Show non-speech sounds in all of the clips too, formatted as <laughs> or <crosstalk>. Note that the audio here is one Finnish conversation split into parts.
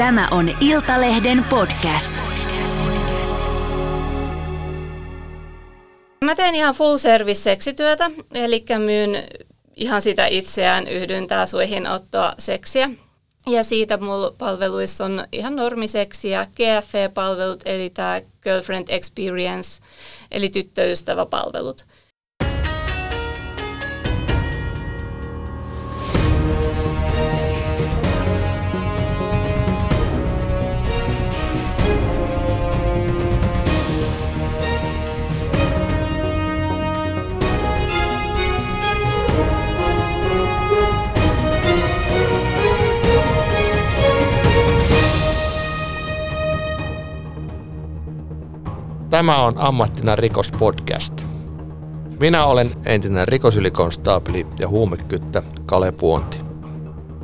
Tämä on Iltalehden podcast. Mä teen ihan full service seksityötä, eli myyn ihan sitä itseään, yhdyntää suihin ottoa seksiä. Ja siitä mulla palveluissa on ihan normiseksiä, GFE-palvelut, eli tämä Girlfriend Experience, eli tyttöystäväpalvelut. Tämä on Ammattina rikospodcast. Minä olen entinen rikosylikonstaapeli ja huumekyttä Kale Puonti.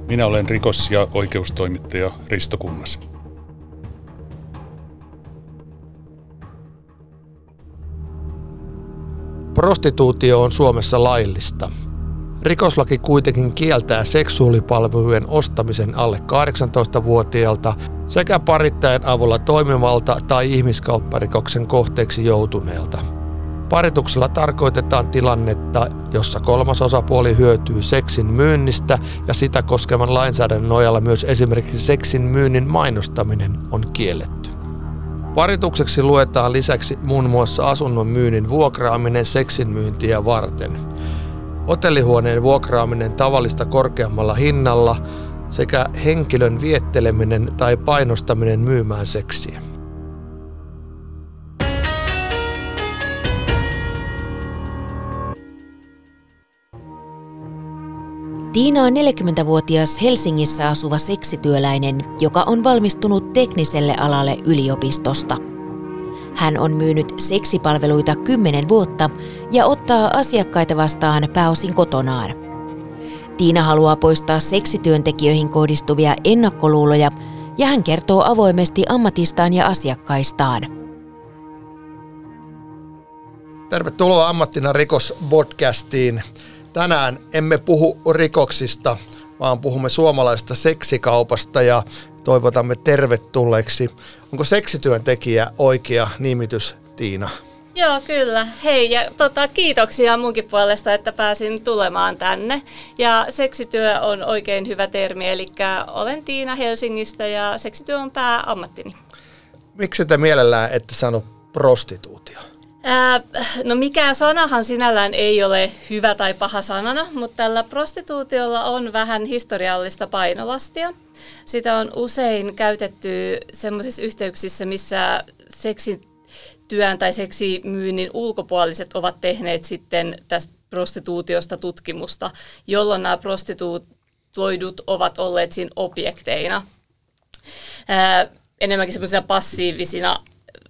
Minä olen rikos- ja oikeustoimittaja Risto Kunnas. Prostituutio on Suomessa laillista. Rikoslaki kuitenkin kieltää seksuaalipalvelujen ostamisen alle 18-vuotiaalta sekä parittajan avulla toimivalta tai ihmiskaupparikoksen kohteeksi joutuneelta. Parituksella tarkoitetaan tilannetta, jossa kolmas osapuoli hyötyy seksin myynnistä ja sitä koskevan lainsäädännön nojalla myös esimerkiksi seksin myynnin mainostaminen on kielletty. Paritukseksi luetaan lisäksi muun muassa asunnon myynnin vuokraaminen seksin myyntiä varten. Hotellihuoneen vuokraaminen tavallista korkeammalla hinnalla sekä henkilön vietteleminen tai painostaminen myymään seksiä. Tiina on 40-vuotias Helsingissä asuva seksityöläinen, joka on valmistunut tekniselle alalle yliopistosta. Hän on myynyt seksipalveluita 10 vuotta ja ottaa asiakkaita vastaan pääosin kotonaan. Tiina haluaa poistaa seksityöntekijöihin kohdistuvia ennakkoluuloja ja hän kertoo avoimesti ammatistaan ja asiakkaistaan. Tervetuloa Ammattina rikospodcastiin. Tänään emme puhu rikoksista, vaan puhumme suomalaisesta seksikaupasta ja toivotamme tervetulleeksi. Onko seksityöntekijä oikea nimitys, Tiina? Joo, kyllä. Hei, ja tota, kiitoksia munkin puolesta, että pääsin tulemaan tänne. Ja seksityö on oikein hyvä termi, eli olen Tiina Helsingistä ja seksityö on pääammattini. Miksi te mielellään ette sano prostituutio? Ää, no mikään sanahan sinällään ei ole hyvä tai paha sanana, mutta tällä prostituutiolla on vähän historiallista painolastia. Sitä on usein käytetty sellaisissa yhteyksissä, missä seksin työn tai seksimyynnin ulkopuoliset ovat tehneet sitten tästä prostituutiosta tutkimusta, jolloin nämä prostituoidut ovat olleet siinä objekteina. Ää, enemmänkin semmoisina passiivisina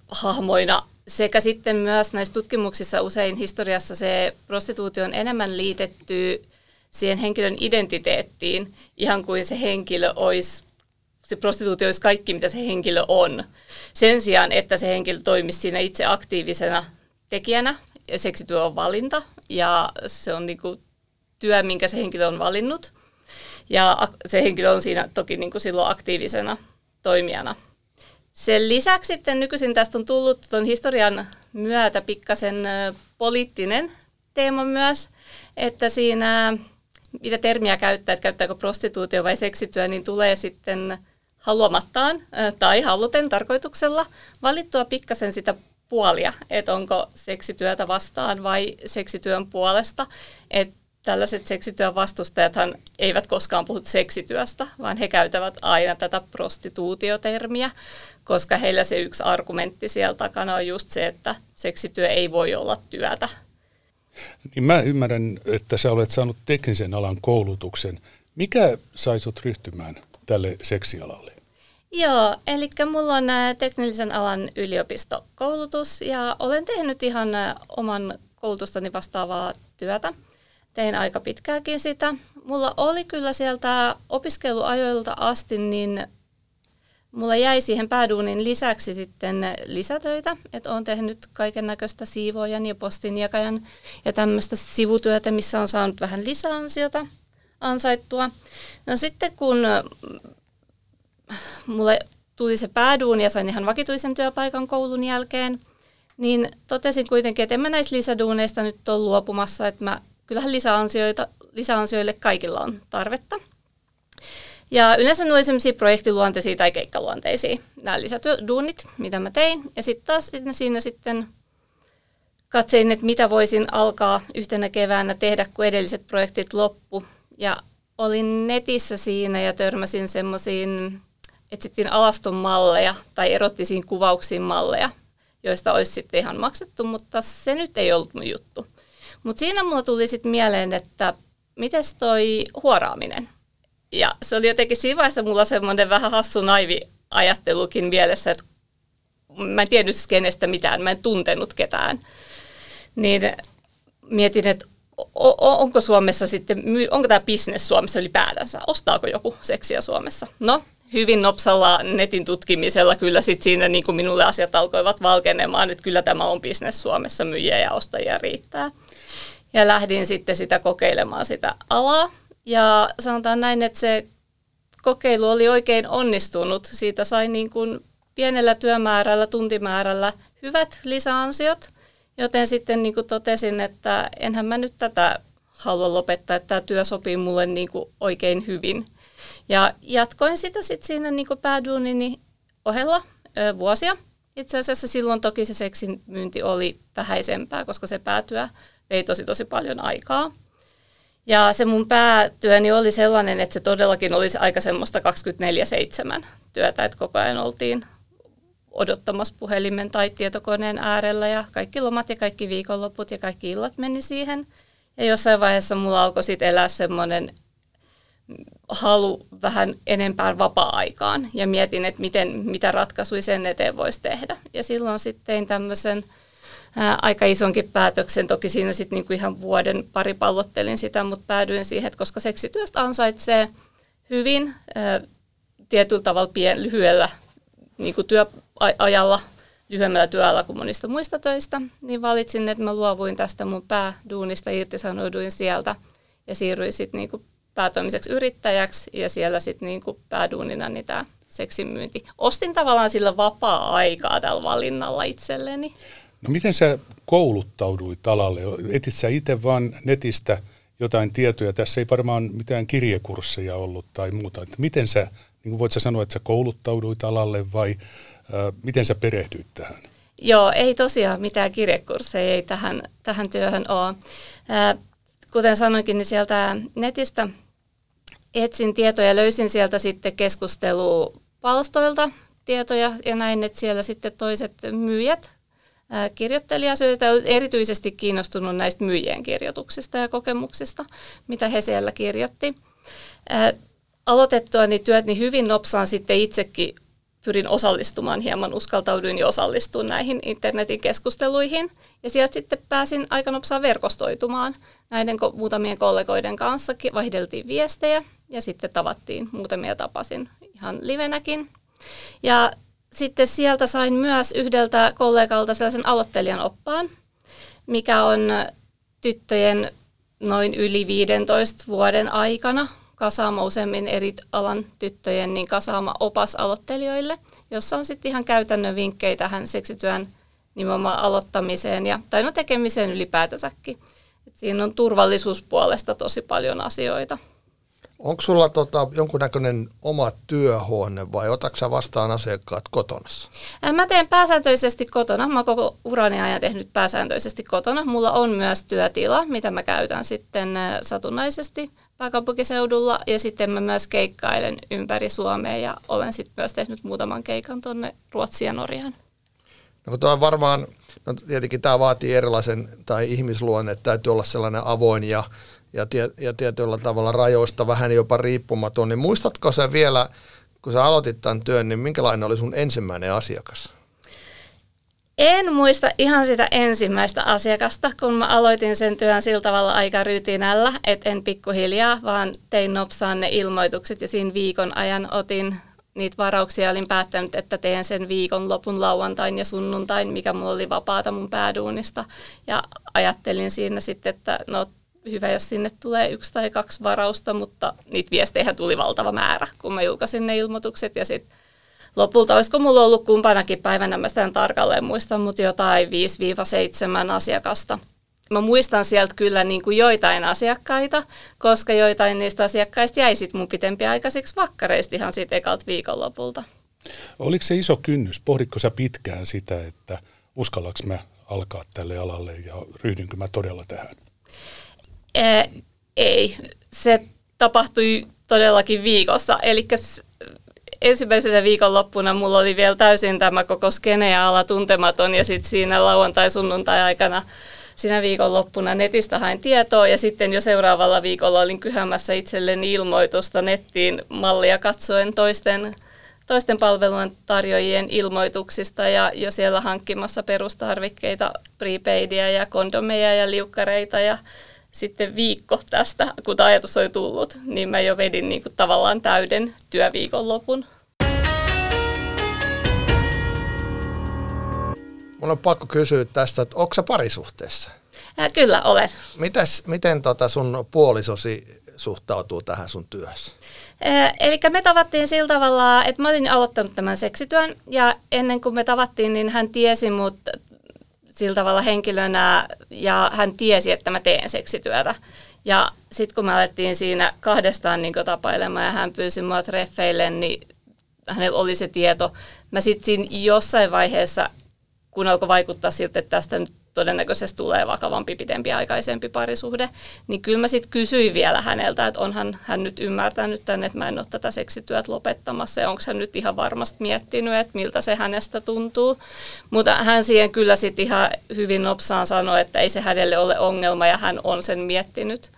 hahmoina sekä sitten myös näissä tutkimuksissa usein historiassa se prostituutio on enemmän liitetty siihen henkilön identiteettiin, ihan kuin se henkilö olisi, se prostituutio olisi kaikki, mitä se henkilö on. Sen sijaan, että se henkilö toimisi siinä itse aktiivisena tekijänä, ja seksityö on valinta, ja se on niin kuin työ, minkä se henkilö on valinnut. Ja se henkilö on siinä toki niin kuin silloin aktiivisena toimijana. Sen lisäksi sitten nykyisin tästä on tullut tuon historian myötä pikkasen poliittinen teema myös, että siinä mitä termiä käyttää, että käyttääkö prostituutio vai seksityö, niin tulee sitten haluamattaan tai haluten tarkoituksella valittua pikkasen sitä puolia, että onko seksityötä vastaan vai seksityön puolesta. Että tällaiset seksityön vastustajathan eivät koskaan puhu seksityöstä, vaan he käytävät aina tätä prostituutiotermiä, koska heillä se yksi argumentti siellä takana on just se, että seksityö ei voi olla työtä. Niin mä ymmärrän, että sä olet saanut teknisen alan koulutuksen. Mikä sai sut ryhtymään tälle seksialalle? Joo, eli mulla on teknillisen alan yliopistokoulutus ja olen tehnyt ihan oman koulutustani vastaavaa työtä. Tein aika pitkääkin sitä. Mulla oli kyllä sieltä opiskeluajoilta asti, niin mulla jäi siihen pääduunin lisäksi sitten lisätöitä, että olen tehnyt kaiken näköistä siivoojan ja postinjakajan ja tämmöistä sivutyötä, missä on saanut vähän lisäansiota ansaittua. No sitten kun mulle tuli se pääduuni ja sain ihan vakituisen työpaikan koulun jälkeen, niin totesin kuitenkin, että en mä näistä lisäduuneista nyt ole luopumassa, että mä, kyllähän lisäansioita, lisäansioille kaikilla on tarvetta. Ja yleensä ne oli sellaisia projektiluonteisia tai keikkaluonteisia, nämä lisäduunit, mitä mä tein. Ja sitten taas siinä sitten katsoin, että mitä voisin alkaa yhtenä keväänä tehdä, kun edelliset projektit loppu. Ja olin netissä siinä ja törmäsin semmoisiin, etsittiin alaston malleja tai erottisiin kuvauksiin malleja, joista olisi sitten ihan maksettu, mutta se nyt ei ollut mun juttu. Mutta siinä mulla tuli sitten mieleen, että miten toi huoraaminen. Ja se oli jotenkin siinä vaiheessa mulla semmoinen vähän hassu naivi ajattelukin mielessä, että mä en tiennyt kenestä mitään, mä en tuntenut ketään. Niin mietin, että onko Suomessa sitten, onko tämä bisnes Suomessa ylipäätänsä, ostaako joku seksiä Suomessa? No, hyvin nopsalla netin tutkimisella kyllä sit siinä niin kuin minulle asiat alkoivat valkenemaan, että kyllä tämä on bisnes Suomessa, myyjiä ja ostajia riittää. Ja lähdin sitten sitä kokeilemaan sitä alaa. Ja sanotaan näin, että se kokeilu oli oikein onnistunut. Siitä sai niin kuin pienellä työmäärällä, tuntimäärällä hyvät lisäansiot, joten sitten niin kuin totesin, että enhän mä nyt tätä halua lopettaa, että tämä työ sopii mulle niin kuin oikein hyvin. Ja jatkoin sitä sitten siinä niin pääduunini ohella ö, vuosia. Itse asiassa silloin toki se seksin myynti oli vähäisempää, koska se päätyä vei tosi tosi paljon aikaa. Ja se mun päätyöni oli sellainen, että se todellakin olisi aika semmoista 24-7 työtä, että koko ajan oltiin odottamassa puhelimen tai tietokoneen äärellä ja kaikki lomat ja kaikki viikonloput ja kaikki illat meni siihen. Ja jossain vaiheessa mulla alkoi sitten elää semmoinen halu vähän enempään vapaa-aikaan ja mietin, että miten, mitä ratkaisuja sen eteen voisi tehdä. Ja silloin sitten tein tämmöisen ää, aika isonkin päätöksen. Toki siinä sitten niinku ihan vuoden pari pallottelin sitä, mutta päädyin siihen, että koska seksityöstä ansaitsee hyvin ää, tietyllä tavalla pien, lyhyellä niinku työajalla, lyhyemmällä työajalla kuin monista muista töistä, niin valitsin, että mä luovuin tästä mun pääduunista, irtisanouduin sieltä ja siirryin sitten niinku päätoimiseksi yrittäjäksi ja siellä sitten niinku pääduunina niin tämä seksin myynti. Ostin tavallaan sillä vapaa-aikaa tällä valinnalla itselleni. No miten sä kouluttauduit alalle? Etit sä itse vaan netistä jotain tietoja? Tässä ei varmaan mitään kirjekursseja ollut tai muuta. Että miten sä, niin kuin voit sä sanoa, että sä kouluttauduit alalle vai äh, miten sä perehdyit tähän? Joo, ei tosiaan mitään kirjekursseja ei tähän, tähän työhön ole. Äh, kuten sanoinkin, niin sieltä netistä etsin tietoja, löysin sieltä sitten keskustelupalstoilta tietoja ja näin, että siellä sitten toiset myyjät kirjoitteli asioista erityisesti kiinnostunut näistä myyjien kirjoituksista ja kokemuksista, mitä he siellä kirjoitti. Aloitettua niin työt niin hyvin nopsaan sitten itsekin pyrin osallistumaan hieman, uskaltauduin ja osallistuin näihin internetin keskusteluihin. Ja sieltä sitten pääsin aika nopsaan verkostoitumaan näiden muutamien kollegoiden kanssa, vaihdeltiin viestejä ja sitten tavattiin, muutamia tapasin ihan livenäkin. Ja sitten sieltä sain myös yhdeltä kollegalta sellaisen aloittelijan oppaan, mikä on tyttöjen noin yli 15 vuoden aikana kasaama useammin eri alan tyttöjen niin kasaama opas aloittelijoille, jossa on sitten ihan käytännön vinkkejä tähän seksityön nimenomaan aloittamiseen ja, tai no tekemiseen ylipäätänsäkin. Et siinä on turvallisuuspuolesta tosi paljon asioita. Onko sulla tota, jonkunnäköinen oma työhuone vai otatko vastaan asiakkaat kotona? Mä teen pääsääntöisesti kotona. Mä oon koko urani ajan tehnyt pääsääntöisesti kotona. Mulla on myös työtila, mitä mä käytän sitten satunnaisesti pääkaupunkiseudulla ja sitten mä myös keikkailen ympäri Suomea ja olen sitten myös tehnyt muutaman keikan tuonne Ruotsiin ja Norjaan. No tuo varmaan, no tietenkin tämä vaatii erilaisen, tai ihmisluonne, että täytyy olla sellainen avoin ja ja, tie, ja tietyllä tavalla rajoista vähän jopa riippumaton, niin muistatko se vielä, kun sä aloitit tämän työn, niin minkälainen oli sun ensimmäinen asiakas? En muista ihan sitä ensimmäistä asiakasta, kun mä aloitin sen työn sillä tavalla aika rytinällä, että en pikkuhiljaa, vaan tein nopsaan ne ilmoitukset ja siinä viikon ajan otin niitä varauksia. Olin päättänyt, että teen sen viikon lopun lauantain ja sunnuntain, mikä mulla oli vapaata mun pääduunista. Ja ajattelin siinä sitten, että no hyvä, jos sinne tulee yksi tai kaksi varausta, mutta niitä viestejä tuli valtava määrä, kun mä julkaisin ne ilmoitukset ja sitten lopulta, olisiko mulla ollut kumpanakin päivänä, mä sitä tarkalleen muistan, mutta jotain 5-7 asiakasta. Mä muistan sieltä kyllä niin kuin joitain asiakkaita, koska joitain niistä asiakkaista jäi sitten mun pitempiaikaisiksi vakkareista ihan siitä ekalta viikonlopulta. Oliko se iso kynnys? Pohditko sä pitkään sitä, että uskallaks mä alkaa tälle alalle ja ryhdynkö mä todella tähän? Ää, ei. Se tapahtui todellakin viikossa. Eli ensimmäisenä viikonloppuna mulla oli vielä täysin tämä koko skene ja ala tuntematon ja sitten siinä lauantai-sunnuntai-aikana siinä viikonloppuna netistä hain tietoa ja sitten jo seuraavalla viikolla olin kyhämässä itselleni ilmoitusta nettiin mallia katsoen toisten, toisten palvelun tarjoajien ilmoituksista ja jo siellä hankkimassa perustarvikkeita, prepaidia ja kondomeja ja liukkareita ja sitten viikko tästä, kun tämä ajatus oli tullut, niin mä jo vedin niin kuin tavallaan täyden työviikonlopun. Mun on pakko kysyä tästä, että onko sä parisuhteessa? Ää, kyllä olen. Mites, miten tota sun puolisosi suhtautuu tähän sun työhön? Eli me tavattiin sillä tavalla, että mä olin aloittanut tämän seksityön ja ennen kuin me tavattiin, niin hän tiesi mut sillä tavalla henkilönä ja hän tiesi, että mä teen seksityötä. Ja sitten kun me alettiin siinä kahdestaan niin tapailemaan ja hän pyysi mua treffeille, niin hänellä oli se tieto. Mä sitten jossain vaiheessa, kun alkoi vaikuttaa siltä, että tästä nyt todennäköisesti tulee vakavampi, pidempi aikaisempi parisuhde, niin kyllä mä sitten kysyin vielä häneltä, että onhan hän nyt ymmärtänyt tänne, että mä en ole tätä seksityöt lopettamassa ja onko hän nyt ihan varmasti miettinyt, että miltä se hänestä tuntuu. Mutta hän siihen kyllä sitten ihan hyvin nopsaan sanoi, että ei se hänelle ole ongelma ja hän on sen miettinyt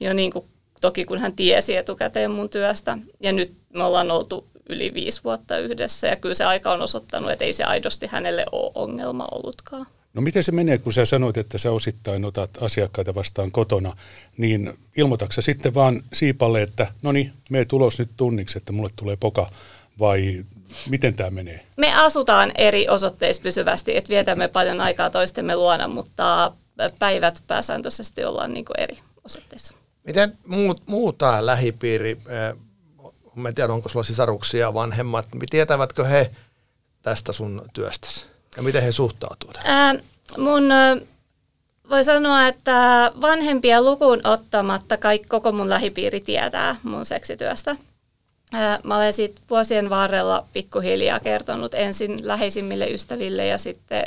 jo niin kuin toki kun hän tiesi etukäteen mun työstä. Ja nyt me ollaan oltu yli viisi vuotta yhdessä ja kyllä se aika on osoittanut, että ei se aidosti hänelle ole ongelma ollutkaan. No miten se menee, kun sä sanoit, että sä osittain otat asiakkaita vastaan kotona, niin ilmoitatko sitten vaan Siipalle, että no niin, me tulos nyt tunniksi, että mulle tulee poka, vai miten tämä menee? Me asutaan eri osoitteissa pysyvästi, että vietämme paljon aikaa toistemme luona, mutta päivät pääsääntöisesti ollaan niin kuin eri osoitteissa. Miten muut, muu tämä lähipiiri, eh, mä en tiedä onko sulla sisaruksia, vanhemmat, tietävätkö he tästä sun työstäsi? Ja miten he suhtautuvat? Ää, mun voi sanoa, että vanhempia lukuun ottamatta kaikki, koko mun lähipiiri tietää mun seksityöstä. Ää, mä olen sitten vuosien varrella pikkuhiljaa kertonut ensin läheisimmille ystäville ja sitten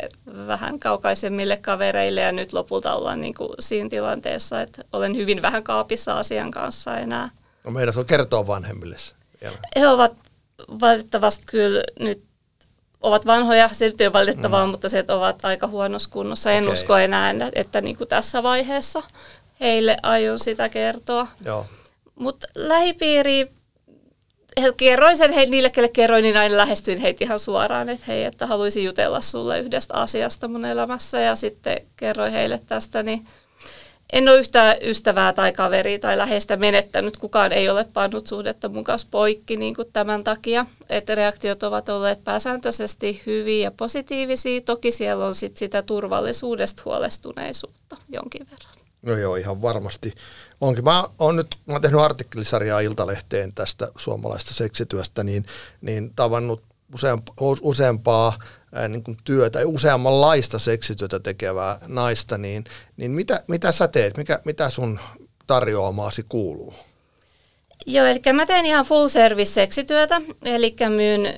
vähän kaukaisemmille kavereille ja nyt lopulta ollaan niin kuin siinä tilanteessa, että olen hyvin vähän kaapissa asian kanssa enää. No meidän on kertoa vanhemmille vielä. He ovat valitettavasti kyllä nyt ovat vanhoja, se nyt ei ole valitettavaa, mm. mutta se, että ovat aika huonossa kunnossa. En okay. usko enää, että, että niin kuin tässä vaiheessa heille aion sitä kertoa. Mutta lähipiiri, kerroin sen heille, niille, kelle kerroin, niin aina lähestyin heitä ihan suoraan, että hei, että haluaisin jutella sulle yhdestä asiasta mun elämässä ja sitten kerroin heille tästä, niin en ole yhtään ystävää tai kaveria tai läheistä menettänyt. Kukaan ei ole pannut suhdetta kanssa poikki niin kuin tämän takia. Että reaktiot ovat olleet pääsääntöisesti hyviä ja positiivisia. Toki siellä on sit sitä turvallisuudesta huolestuneisuutta jonkin verran. No joo, ihan varmasti. Onkin. Mä oon nyt mä oon tehnyt artikkelisarjaa Iltalehteen tästä suomalaista seksityöstä, niin, niin tavannut useampaa niin kuin työtä, useammanlaista seksityötä tekevää naista, niin, niin mitä, mitä sä teet? Mikä, mitä sun tarjoamaasi kuuluu? Joo, eli mä teen ihan full service seksityötä, eli myyn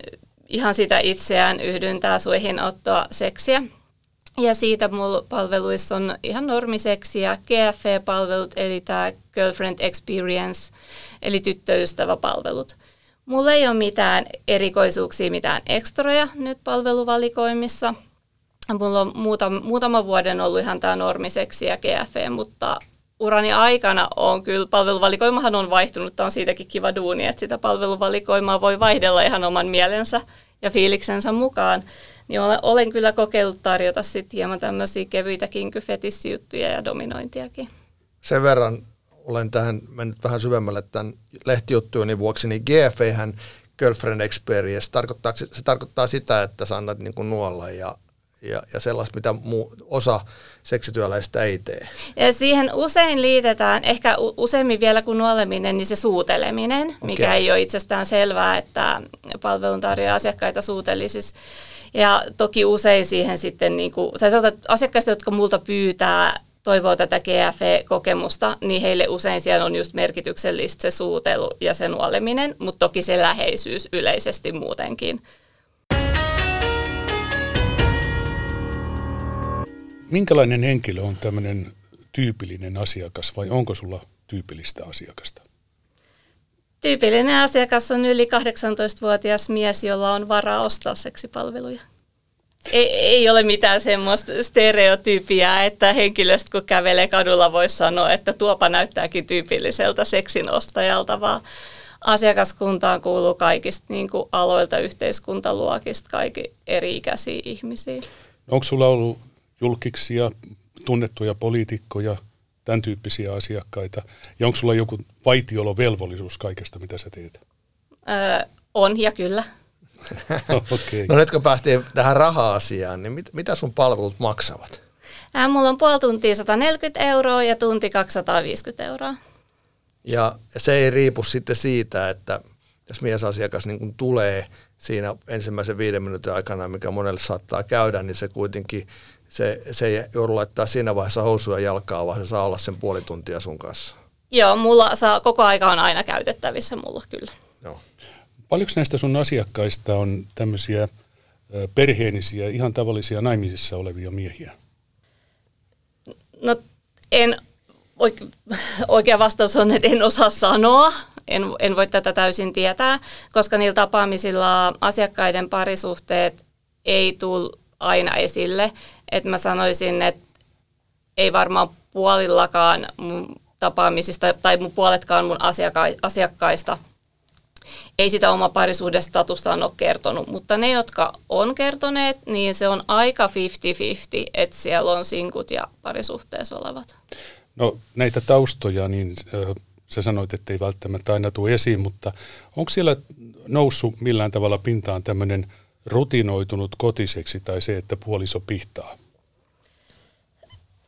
ihan sitä itseään yhdyntää suihin ottoa seksiä. Ja siitä mulla palveluissa on ihan normiseksiä, GFE-palvelut, eli tämä Girlfriend Experience, eli tyttöystäväpalvelut. Mulla ei ole mitään erikoisuuksia, mitään ekstroja nyt palveluvalikoimissa. Mulla on muutama, muutama vuoden ollut ihan tämä normiseksi ja GFE, mutta urani aikana on kyllä, palveluvalikoimahan on vaihtunut, tämä on siitäkin kiva duuni, että sitä palveluvalikoimaa voi vaihdella ihan oman mielensä ja fiiliksensä mukaan. Niin olen, olen kyllä kokeillut tarjota sitten hieman tämmöisiä kevyitäkin kyfetissijuttuja ja dominointiakin. Sen verran olen tähän mennyt vähän syvemmälle tämän lehtijuttujen vuoksi, niin GFA Girlfriend Experience, tarkoittaa, se tarkoittaa sitä, että sä annat niin kuin nuolla ja, ja, ja sellaista, mitä muu, osa seksityöläistä ei tee. Ja siihen usein liitetään, ehkä useimmin vielä kuin nuoleminen, niin se suuteleminen, okay. mikä ei ole itsestään selvää, että palveluntarjoaja asiakkaita suutelisi. Ja toki usein siihen sitten, niin kuin, tai asiakkaista, jotka multa pyytää toivoo tätä GFE-kokemusta, niin heille usein siellä on just merkityksellistä se suutelu ja se nuoleminen, mutta toki se läheisyys yleisesti muutenkin. Minkälainen henkilö on tämmöinen tyypillinen asiakas vai onko sulla tyypillistä asiakasta? Tyypillinen asiakas on yli 18-vuotias mies, jolla on varaa ostaa seksipalveluja ei, ei ole mitään semmoista stereotypiaa, että henkilöstä kun kävelee kadulla voisi sanoa, että tuopa näyttääkin tyypilliseltä seksinostajalta, vaan asiakaskuntaan kuuluu kaikista niin kuin aloilta, yhteiskuntaluokista, kaikki eri-ikäisiä ihmisiä. Onko sulla ollut julkiksia, tunnettuja poliitikkoja, tämän tyyppisiä asiakkaita? Ja onko sulla joku vaitiolovelvollisuus kaikesta, mitä sä teet? Öö, on ja kyllä. <laughs> okay. No nyt kun päästiin tähän raha-asiaan, niin mit, mitä sun palvelut maksavat? Ää, mulla on puoli tuntia 140 euroa ja tunti 250 euroa. Ja se ei riipu sitten siitä, että jos miesasiakas niin kun tulee siinä ensimmäisen viiden minuutin aikana, mikä monelle saattaa käydä, niin se kuitenkin se, se ei joudu laittaa siinä vaiheessa housuja jalkaa, vaan se saa olla sen puoli tuntia sun kanssa. Joo, mulla saa, koko aika on aina käytettävissä mulla kyllä. Joo. Paljonko näistä sun asiakkaista on tämmöisiä perheenisiä, ihan tavallisia naimisissa olevia miehiä? No en, oikea vastaus on, että en osaa sanoa. En, en voi tätä täysin tietää, koska niillä tapaamisilla asiakkaiden parisuhteet ei tule aina esille. että mä sanoisin, että ei varmaan puolillakaan mun tapaamisista tai mun puoletkaan mun asiakkaista ei sitä oma parisuudestatustaan ole kertonut, mutta ne, jotka on kertoneet, niin se on aika 50-50, että siellä on sinkut ja parisuhteessa olevat. No näitä taustoja, niin äh, sä sanoit, että ei välttämättä aina tule esiin, mutta onko siellä noussut millään tavalla pintaan tämmöinen rutinoitunut kotiseksi tai se, että puoliso pihtaa?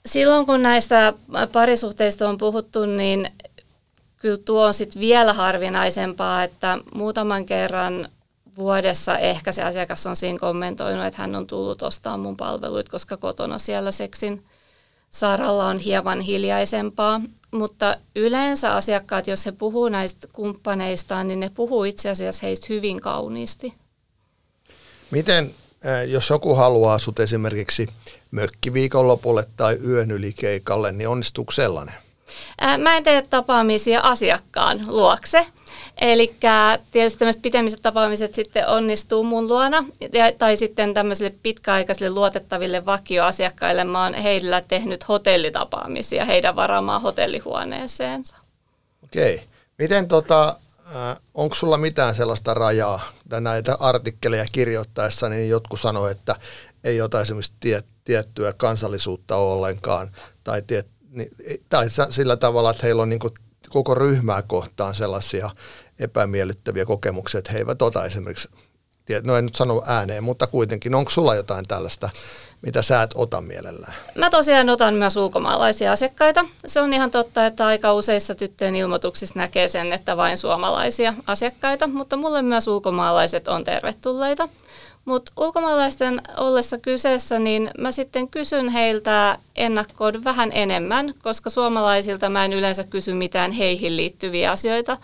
Silloin kun näistä parisuhteista on puhuttu, niin kyllä tuo on sitten vielä harvinaisempaa, että muutaman kerran vuodessa ehkä se asiakas on siinä kommentoinut, että hän on tullut ostaa mun palveluita, koska kotona siellä seksin saralla on hieman hiljaisempaa. Mutta yleensä asiakkaat, jos he puhuu näistä kumppaneistaan, niin ne puhuu itse asiassa heistä hyvin kauniisti. Miten, äh, jos joku haluaa sut esimerkiksi mökkiviikonlopulle tai yön yli keikalle, niin onnistuuko sellainen? Mä en tee tapaamisia asiakkaan luokse. Eli tietysti tämmöiset pitemmiset tapaamiset sitten onnistuu mun luona, tai sitten tämmöisille pitkäaikaisille luotettaville vakioasiakkaille mä oon heillä tehnyt hotellitapaamisia heidän varaamaan hotellihuoneeseensa. Okei. Miten tota, onko sulla mitään sellaista rajaa, näitä artikkeleja kirjoittaessa, niin jotkut sanoo, että ei ota esimerkiksi tie, tiettyä kansallisuutta ollenkaan, tai tiet, niin, tai sillä tavalla, että heillä on niin koko ryhmää kohtaan sellaisia epämiellyttäviä kokemuksia, että he eivät ota esimerkiksi, no en nyt sano ääneen, mutta kuitenkin, onko sulla jotain tällaista, mitä sä et ota mielellään? Mä tosiaan otan myös ulkomaalaisia asiakkaita. Se on ihan totta, että aika useissa tyttöjen ilmoituksissa näkee sen, että vain suomalaisia asiakkaita, mutta mulle myös ulkomaalaiset on tervetulleita. Mutta ulkomaalaisten ollessa kyseessä, niin mä sitten kysyn heiltä ennakkoon vähän enemmän, koska suomalaisilta mä en yleensä kysy mitään heihin liittyviä asioita.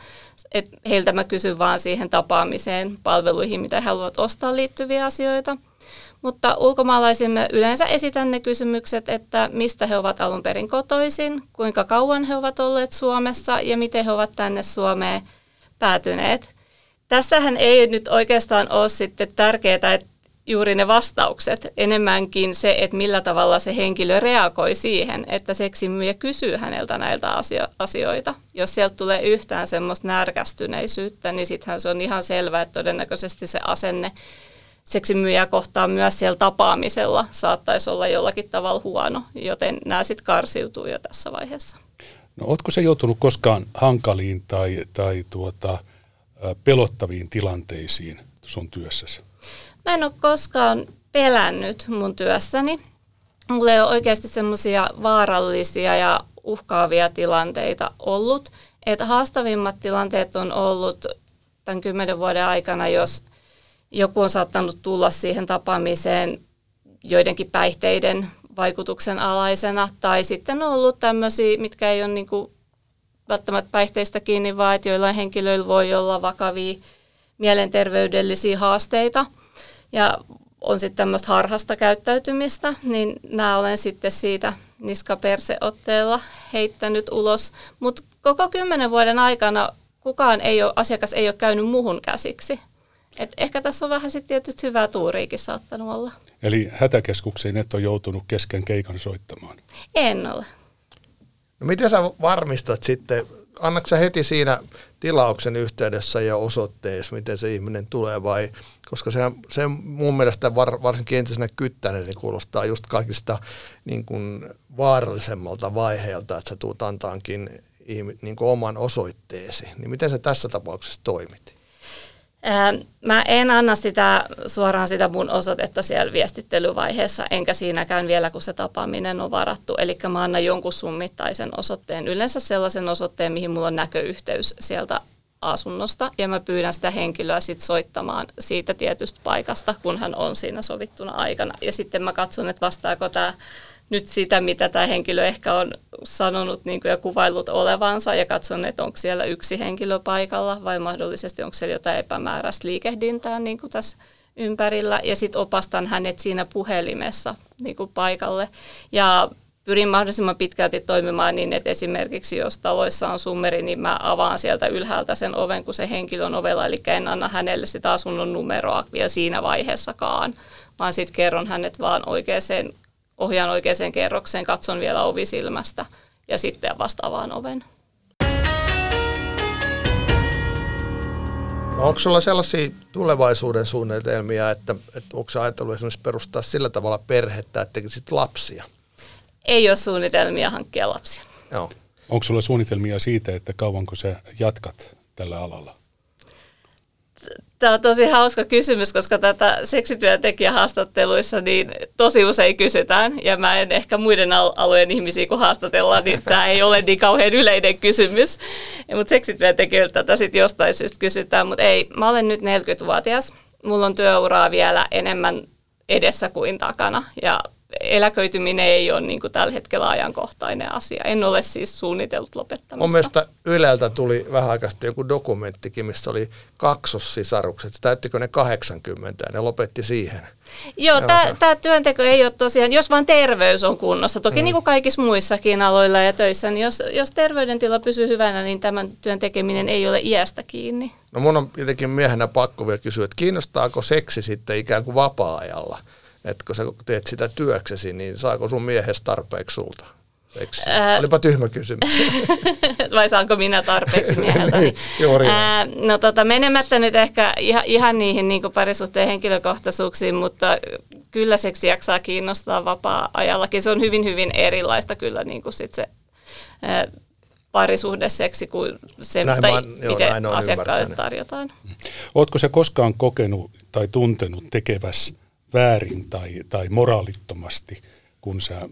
Et heiltä mä kysyn vaan siihen tapaamiseen, palveluihin, mitä he haluavat ostaa liittyviä asioita. Mutta ulkomaalaisille yleensä esitän ne kysymykset, että mistä he ovat alun perin kotoisin, kuinka kauan he ovat olleet Suomessa ja miten he ovat tänne Suomeen päätyneet – Tässähän ei nyt oikeastaan ole sitten tärkeää, että juuri ne vastaukset, enemmänkin se, että millä tavalla se henkilö reagoi siihen, että seksimyyjä kysyy häneltä näiltä asio- asioita. Jos sieltä tulee yhtään semmoista närkästyneisyyttä, niin sittenhän se on ihan selvää, että todennäköisesti se asenne seksimyyjä kohtaan myös siellä tapaamisella saattaisi olla jollakin tavalla huono, joten nämä sitten karsiutuu jo tässä vaiheessa. No ootko se joutunut koskaan hankaliin tai, tai tuota, pelottaviin tilanteisiin sun työssäsi? Mä en ole koskaan pelännyt mun työssäni. Mulla ei ole oikeasti semmoisia vaarallisia ja uhkaavia tilanteita ollut. Että haastavimmat tilanteet on ollut tämän kymmenen vuoden aikana, jos joku on saattanut tulla siihen tapaamiseen joidenkin päihteiden vaikutuksen alaisena, tai sitten on ollut tämmöisiä, mitkä ei ole niin kuin välttämättä päihteistä kiinni, vaan että joillain henkilöillä voi olla vakavia mielenterveydellisiä haasteita. Ja on sitten tämmöistä harhasta käyttäytymistä, niin nämä olen sitten siitä niskaperseotteella heittänyt ulos. Mutta koko kymmenen vuoden aikana kukaan ei ole, asiakas ei ole käynyt muuhun käsiksi. Et ehkä tässä on vähän sitten tietysti hyvää tuuriikin saattanut olla. Eli hätäkeskuksiin et ole joutunut kesken keikan soittamaan? En ole. No miten sä varmistat sitten, annatko sä heti siinä tilauksen yhteydessä ja osoitteessa, miten se ihminen tulee vai, koska se, se mun mielestä var, varsinkin entisenä kyttäinen niin kuulostaa just kaikista niin kuin vaarallisemmalta vaiheelta, että sä tuut antaankin niin kuin oman osoitteesi. Niin miten se tässä tapauksessa toimit? Mä en anna sitä suoraan sitä mun osoitetta siellä viestittelyvaiheessa, enkä siinäkään vielä, kun se tapaaminen on varattu. Eli mä annan jonkun summittaisen osoitteen, yleensä sellaisen osoitteen, mihin mulla on näköyhteys sieltä asunnosta, ja mä pyydän sitä henkilöä sit soittamaan siitä tietystä paikasta, kun hän on siinä sovittuna aikana. Ja sitten mä katson, että vastaako tämä nyt sitä, mitä tämä henkilö ehkä on sanonut niin kuin ja kuvaillut olevansa ja katson, että onko siellä yksi henkilö paikalla vai mahdollisesti onko siellä jotain epämääräistä liikehdintää niin kuin tässä ympärillä. Ja sitten opastan hänet siinä puhelimessa niin kuin paikalle. Ja pyrin mahdollisimman pitkälti toimimaan niin, että esimerkiksi jos taloissa on summeri, niin mä avaan sieltä ylhäältä sen oven, kun se henkilö on ovella, eli en anna hänelle sitä asunnon numeroa vielä siinä vaiheessakaan, vaan sitten kerron hänet vaan oikeaan ohjaan oikeaan kerrokseen, katson vielä ovisilmästä ja sitten vastaavaan oven. No onko sulla sellaisia tulevaisuuden suunnitelmia, että, että onko ajatellut esimerkiksi perustaa sillä tavalla perhettä, että tekisit lapsia? Ei ole suunnitelmia hankkia lapsia. Joo. Onko sulla suunnitelmia siitä, että kauanko sä jatkat tällä alalla? Tämä on tosi hauska kysymys, koska tätä seksityöntekijähaastatteluissa niin tosi usein kysytään, ja mä en ehkä muiden alueen ihmisiä kun haastatellaan, niin tämä ei ole niin kauhean yleinen kysymys. Mutta seksityöntekijöiltä tätä sitten jostain syystä kysytään, mutta ei, mä olen nyt 40-vuotias, mulla on työuraa vielä enemmän edessä kuin takana, ja eläköityminen ei ole niin kuin tällä hetkellä ajankohtainen asia. En ole siis suunnitellut lopettamista. Mun mielestä Yleltä tuli vähän aikaa joku dokumenttikin, missä oli kaksossisarukset. Täyttikö ne 80 ja ne lopetti siihen? Joo, tämä työnteko ei ole tosiaan, jos vaan terveys on kunnossa, toki mm. niin kuin kaikissa muissakin aloilla ja töissä, niin jos, jos terveydentila pysyy hyvänä, niin tämän työn tekeminen ei ole iästä kiinni. No mun on jotenkin miehenä pakko vielä kysyä, että kiinnostaako seksi sitten ikään kuin vapaa-ajalla? Että kun sä teet sitä työksesi, niin saako sun miehes tarpeeksi sulta? Ää, Olipa tyhmä kysymys. <laughs> Vai saanko minä tarpeeksi mieheltä? <laughs> niin, Ää, no tota, menemättä nyt ehkä ihan, ihan niihin niin parisuhteen henkilökohtaisuuksiin, mutta kyllä seksi jaksaa kiinnostaa vapaa-ajallakin. Se on hyvin, hyvin erilaista kyllä niin kuin sit se ää, parisuhdeseksi kuin se, näin tai mä, joo, miten asiakkaille tarjotaan. Oletko se koskaan kokenut tai tuntenut tekevässä väärin tai, tai moraalittomasti, kun sä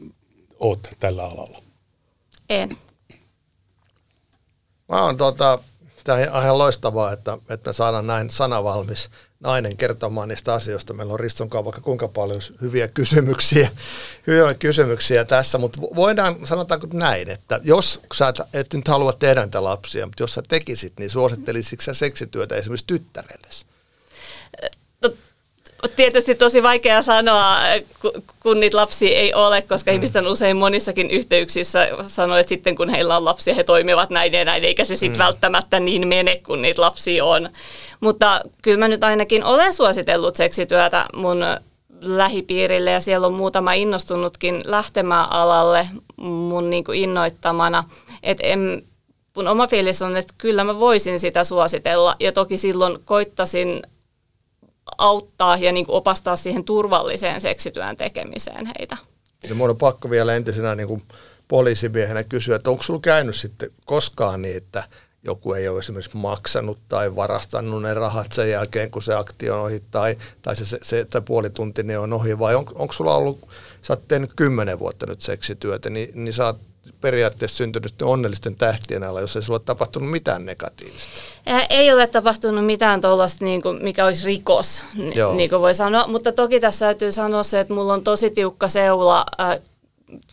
oot tällä alalla? En. Mä oon tota, tämä on ihan loistavaa, että, että me saadaan näin sanavalmis nainen kertomaan niistä asioista. Meillä on Riston kanssa vaikka kuinka paljon hyviä kysymyksiä, hyviä kysymyksiä tässä, mutta voidaan, sanotaanko näin, että jos sä et, et nyt halua tehdä niitä lapsia, mutta jos sä tekisit, niin suosittelisitko sä seksityötä esimerkiksi tyttärellesi? Tietysti tosi vaikea sanoa, kun niitä lapsia ei ole, koska mm. ihmiset on usein monissakin yhteyksissä sanoo, että sitten kun heillä on lapsia, he toimivat näin ja näin, eikä se sitten mm. välttämättä niin mene, kun niitä lapsia on. Mutta kyllä mä nyt ainakin olen suositellut seksityötä mun lähipiirille ja siellä on muutama innostunutkin lähtemään alalle mun niin kuin innoittamana. Et en, mun oma fiilis on, että kyllä mä voisin sitä suositella ja toki silloin koittasin auttaa ja niin kuin opastaa siihen turvalliseen seksityön tekemiseen heitä. Ja mun on pakko vielä entisenä niin kuin poliisimiehenä kysyä, että onko sinulla käynyt sitten koskaan niin, että joku ei ole esimerkiksi maksanut tai varastanut ne rahat sen jälkeen, kun se aktio on ohi tai, tai se, se, se, se puoli tunti on ohi, vai on, onko sulla ollut, sä oot tehnyt kymmenen vuotta nyt seksityötä, niin, niin sä oot periaatteessa syntynyt onnellisten tähtien alla, jos ei sulla ole tapahtunut mitään negatiivista? Ei ole tapahtunut mitään tuollaista, niin mikä olisi rikos, Joo. niin kuin voi sanoa. Mutta toki tässä täytyy sanoa se, että mulla on tosi tiukka seula,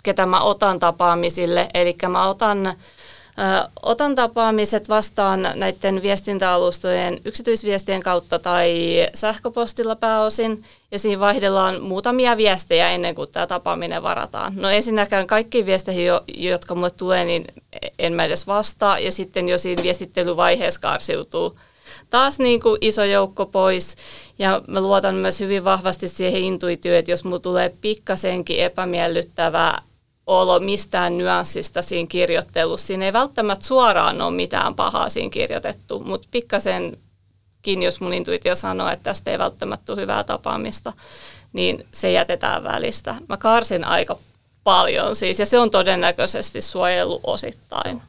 ketä mä otan tapaamisille. Eli mä otan Otan tapaamiset vastaan näiden viestintäalustojen yksityisviestien kautta tai sähköpostilla pääosin, ja siinä vaihdellaan muutamia viestejä ennen kuin tämä tapaaminen varataan. No ensinnäkään kaikki viesteihin, jotka mulle tulee, niin en mä edes vastaa, ja sitten jo siinä viestittelyvaiheessa karsiutuu taas niin kuin iso joukko pois. Ja mä luotan myös hyvin vahvasti siihen intuitioon, että jos mulla tulee pikkasenkin epämiellyttävää olo mistään nyanssista siinä kirjoittelussa. Siinä ei välttämättä suoraan ole mitään pahaa siinä kirjoitettu, mutta pikkasenkin, jos mun intuitio sanoo, että tästä ei välttämättä ole hyvää tapaamista, niin se jätetään välistä. Mä karsin aika paljon siis, ja se on todennäköisesti suojelu osittain.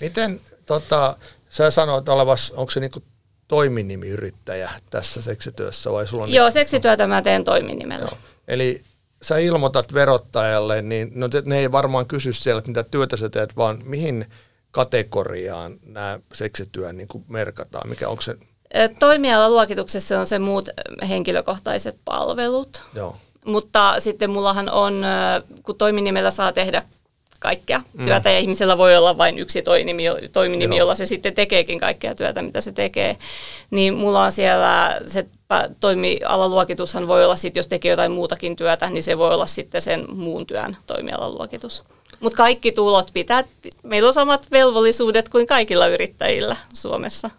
Miten, tota, sä sanoit olevas, onko se niinku toiminimiyrittäjä tässä seksityössä vai sulla on... Joo, seksityötä mä teen toiminimellä. Joo. Eli sä ilmoitat verottajalle, niin no, ne ei varmaan kysy siellä, että mitä työtä sä teet, vaan mihin kategoriaan nämä seksityön niin kuin merkataan? Mikä onko se? Toimialaluokituksessa on se muut henkilökohtaiset palvelut. Joo. Mutta sitten mullahan on, kun toiminimellä saa tehdä kaikkea mm. työtä ja ihmisellä voi olla vain yksi toiminimi, toiminimi jolla se sitten tekeekin kaikkea työtä, mitä se tekee. Niin mulla on siellä se toimialaluokitushan voi olla sitten, jos tekee jotain muutakin työtä, niin se voi olla sitten sen muun työn toimialaluokitus. Mutta kaikki tulot pitää, meillä on samat velvollisuudet kuin kaikilla yrittäjillä Suomessa.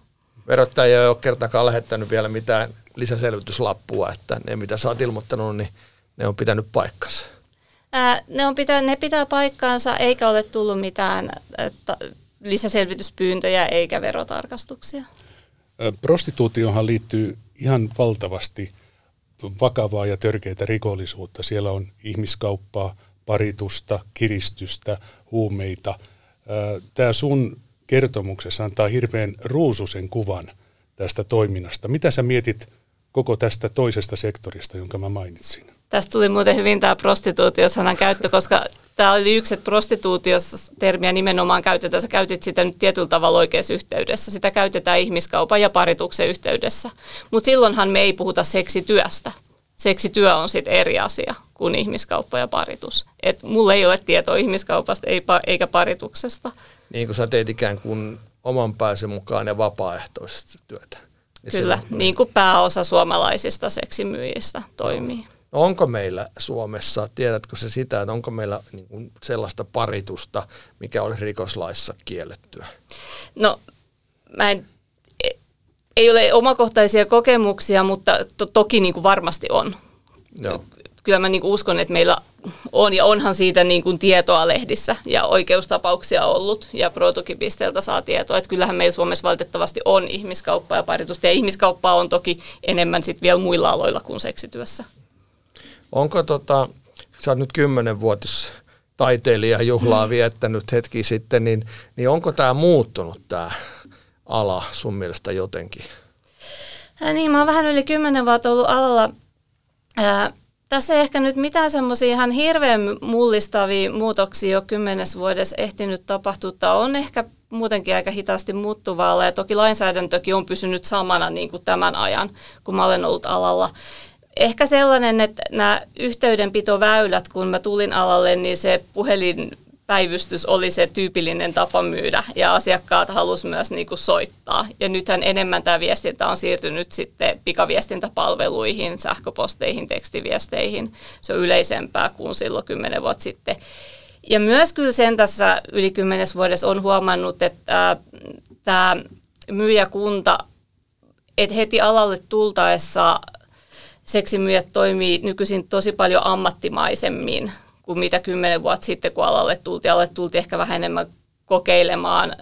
Verottaja ei ole kertakaan lähettänyt vielä mitään lisäselvityslappua, että ne mitä sä oot ilmoittanut, niin ne on pitänyt paikkansa. Ää, ne, on pitä, ne pitää paikkaansa, eikä ole tullut mitään että, lisäselvityspyyntöjä eikä verotarkastuksia. Prostituutiohan liittyy ihan valtavasti vakavaa ja törkeitä rikollisuutta. Siellä on ihmiskauppaa, paritusta, kiristystä, huumeita. Tämä sun kertomuksessa antaa hirveän ruususen kuvan tästä toiminnasta. Mitä sä mietit koko tästä toisesta sektorista, jonka mä mainitsin? Tästä tuli muuten hyvin tämä prostituutiosanan käyttö, koska tämä oli yksi, että prostituutiostermiä nimenomaan käytetään. Sä käytit sitä nyt tietyllä tavalla oikeassa yhteydessä. Sitä käytetään ihmiskaupan ja parituksen yhteydessä. Mutta silloinhan me ei puhuta seksityöstä. Seksityö on sitten eri asia kuin ihmiskauppa ja paritus. Et mulla ei ole tietoa ihmiskaupasta eikä parituksesta. Niin kuin sä teet ikään kuin oman pääsyn mukaan ja vapaaehtoisesti työtä. Niin Kyllä, niin kuin pääosa suomalaisista seksimyyjistä toimii. No. No onko meillä Suomessa, tiedätkö se sitä, että onko meillä niin kuin sellaista paritusta, mikä olisi rikoslaissa kiellettyä? No mä en, ei ole omakohtaisia kokemuksia, mutta to, toki niin kuin varmasti on. Joo. Kyllä mä niin kuin uskon, että meillä on ja onhan siitä niin kuin tietoa lehdissä ja oikeustapauksia ollut ja protukipisteeltä saa tietoa. Että kyllähän meillä Suomessa valitettavasti on ihmiskauppaa ja paritusta ja ihmiskauppaa on toki enemmän sitten vielä muilla aloilla kuin seksityössä. Onko tota, sä oot nyt kymmenenvuotis taiteilijajuhlaa mm. viettänyt hetki sitten, niin, niin onko tämä muuttunut tämä ala sun mielestä jotenkin? Ää, niin, mä oon vähän yli kymmenen vuotta ollut alalla. Ää, tässä ei ehkä nyt mitään semmoisia ihan hirveän mullistavia muutoksia jo kymmenes vuodessa ehtinyt tapahtua. On ehkä muutenkin aika hitaasti muuttuvaa ja toki lainsäädäntökin on pysynyt samana niin kuin tämän ajan, kun mä olen ollut alalla. Ehkä sellainen, että nämä yhteydenpitoväylät, kun mä tulin alalle, niin se puhelin päivystys oli se tyypillinen tapa myydä ja asiakkaat halusi myös niin kuin soittaa. Ja nythän enemmän tämä viestintä on siirtynyt sitten pikaviestintäpalveluihin, sähköposteihin, tekstiviesteihin. Se on yleisempää kuin silloin kymmenen vuotta sitten. Ja myös kyllä sen tässä yli kymmenes vuodessa on huomannut, että tämä myyjäkunta, että heti alalle tultaessa seksimyyjät toimii nykyisin tosi paljon ammattimaisemmin kuin mitä kymmenen vuotta sitten, kun alalle tultiin. Alalle tultiin ehkä vähän enemmän kokeilemaan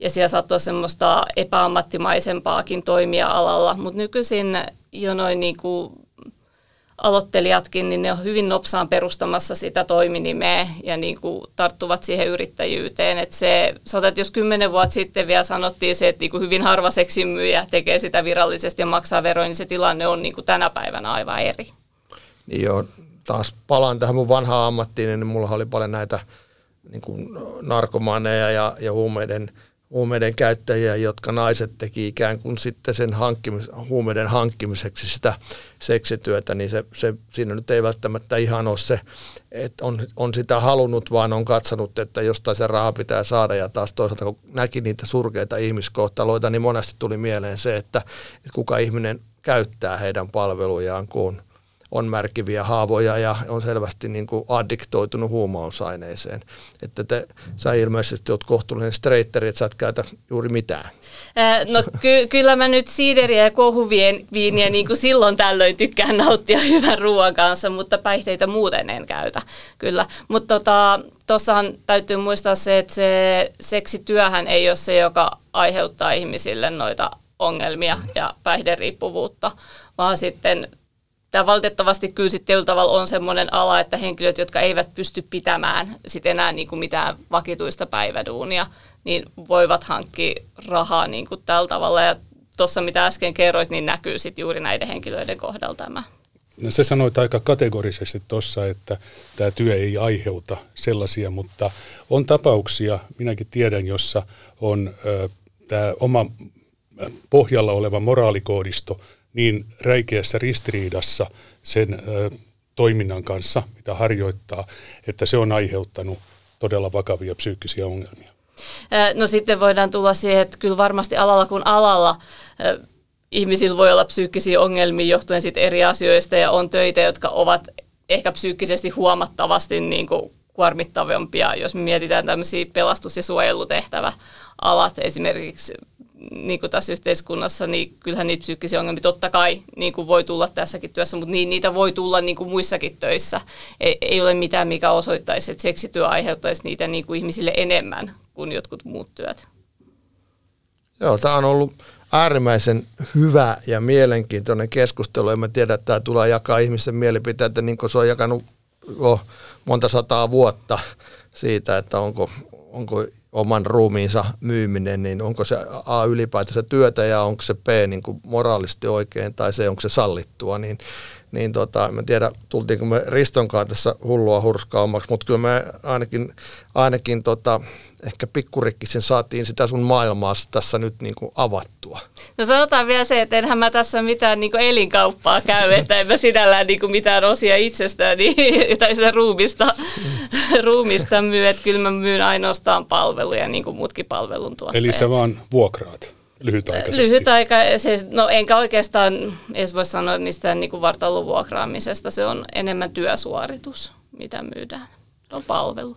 ja siellä saattoi semmoista epäammattimaisempaakin toimia alalla, mutta nykyisin jo noin niin kuin aloittelijatkin, niin ne on hyvin nopsaan perustamassa sitä toiminimeä ja niin kuin tarttuvat siihen yrittäjyyteen. Että se, sanotaan, että jos kymmenen vuotta sitten vielä sanottiin se, että niin kuin hyvin harva seksimyyjä tekee sitä virallisesti ja maksaa veroja, niin se tilanne on niin kuin tänä päivänä aivan eri. Niin joo, taas palaan tähän mun vanhaan ammattiin, niin mulla oli paljon näitä niin kuin narkomaaneja ja, ja huumeiden, huumeiden käyttäjiä, jotka naiset teki ikään kuin sitten sen hankkimis, huumeiden hankkimiseksi sitä seksityötä, niin se, se, siinä nyt ei välttämättä ihan ole se, että on, on sitä halunnut, vaan on katsonut, että jostain se raha pitää saada. Ja taas toisaalta, kun näki niitä surkeita ihmiskohtaloita, niin monesti tuli mieleen se, että, että kuka ihminen käyttää heidän palvelujaan, kun on märkiviä haavoja ja on selvästi niin kuin addiktoitunut huumausaineeseen. Että te, sä ilmeisesti oot kohtuullinen streitteri, että sä et käytä juuri mitään. No ky- kyllä mä nyt siideriä ja kohuvien viiniä niin kuin silloin tällöin tykkään nauttia hyvän ruoan kanssa, mutta päihteitä muuten en käytä kyllä. Mutta tuossahan tota, täytyy muistaa se, että se seksityöhän ei ole se, joka aiheuttaa ihmisille noita ongelmia ja päihderiippuvuutta, vaan sitten tämä valitettavasti kyllä sitten tavalla on semmoinen ala, että henkilöt, jotka eivät pysty pitämään sit enää niin kuin mitään vakituista päiväduunia, niin voivat hankkia rahaa niin kuin tällä tavalla. Ja tuossa mitä äsken kerroit, niin näkyy sitten juuri näiden henkilöiden kohdalla tämä. No se sanoit aika kategorisesti tuossa, että tämä työ ei aiheuta sellaisia, mutta on tapauksia, minäkin tiedän, jossa on ö, tämä oma pohjalla oleva moraalikoodisto niin räikeässä ristiriidassa sen toiminnan kanssa, mitä harjoittaa, että se on aiheuttanut todella vakavia psyykkisiä ongelmia. No sitten voidaan tulla siihen, että kyllä varmasti alalla kuin alalla ihmisillä voi olla psyykkisiä ongelmia johtuen sitten eri asioista ja on töitä, jotka ovat ehkä psyykkisesti huomattavasti niin kuin kuormittavampia, jos me mietitään tämmöisiä pelastus- ja suojelutehtäväalat, esimerkiksi niin kuin tässä yhteiskunnassa, niin kyllähän niitä psyykkisiä ongelmia totta kai niin kuin voi tulla tässäkin työssä, mutta niin, niitä voi tulla niin kuin muissakin töissä. Ei, ei ole mitään, mikä osoittaisi, että seksityö aiheuttaisi niitä niin kuin ihmisille enemmän kuin jotkut muut työt. Joo, tämä on ollut äärimmäisen hyvä ja mielenkiintoinen keskustelu. En mä tiedä, että tämä tulee jakaa ihmisten mielipiteitä, niin kuin se on jakanut jo monta sataa vuotta siitä, että onko, onko oman ruumiinsa myyminen, niin onko se A ylipäätänsä työtä ja onko se B niin kuin moraalisesti oikein tai se onko se sallittua, niin, niin tota, en tiedä tultiinko me Ristonkaan tässä hullua hurskaammaksi, mutta kyllä me ainakin, ainakin tota, ehkä pikkurikkisen saatiin sitä sun maailmaa tässä nyt niin kuin avattua. No sanotaan vielä se, että enhän mä tässä mitään niin elinkauppaa käy, että en mä sinällään niin mitään osia itsestäni <laughs> tai sitä ruumista, <laughs> ruumista myy, että kyllä mä myyn ainoastaan palveluja niin kuin muutkin palveluntuottajat. Eli sä vaan vuokraat lyhytaikaisesti? Lyhytaikaisesti, no enkä oikeastaan edes voi sanoa mistään niin vartalon vuokraamisesta, se on enemmän työsuoritus, mitä myydään, on palvelu.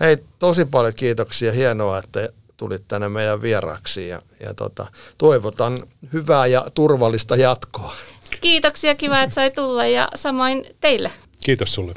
Hei, tosi paljon kiitoksia. Hienoa, että tulit tänne meidän vieraaksi ja, ja tota, toivotan hyvää ja turvallista jatkoa. Kiitoksia, kiva, että sai tulla ja samoin teille. Kiitos sulle.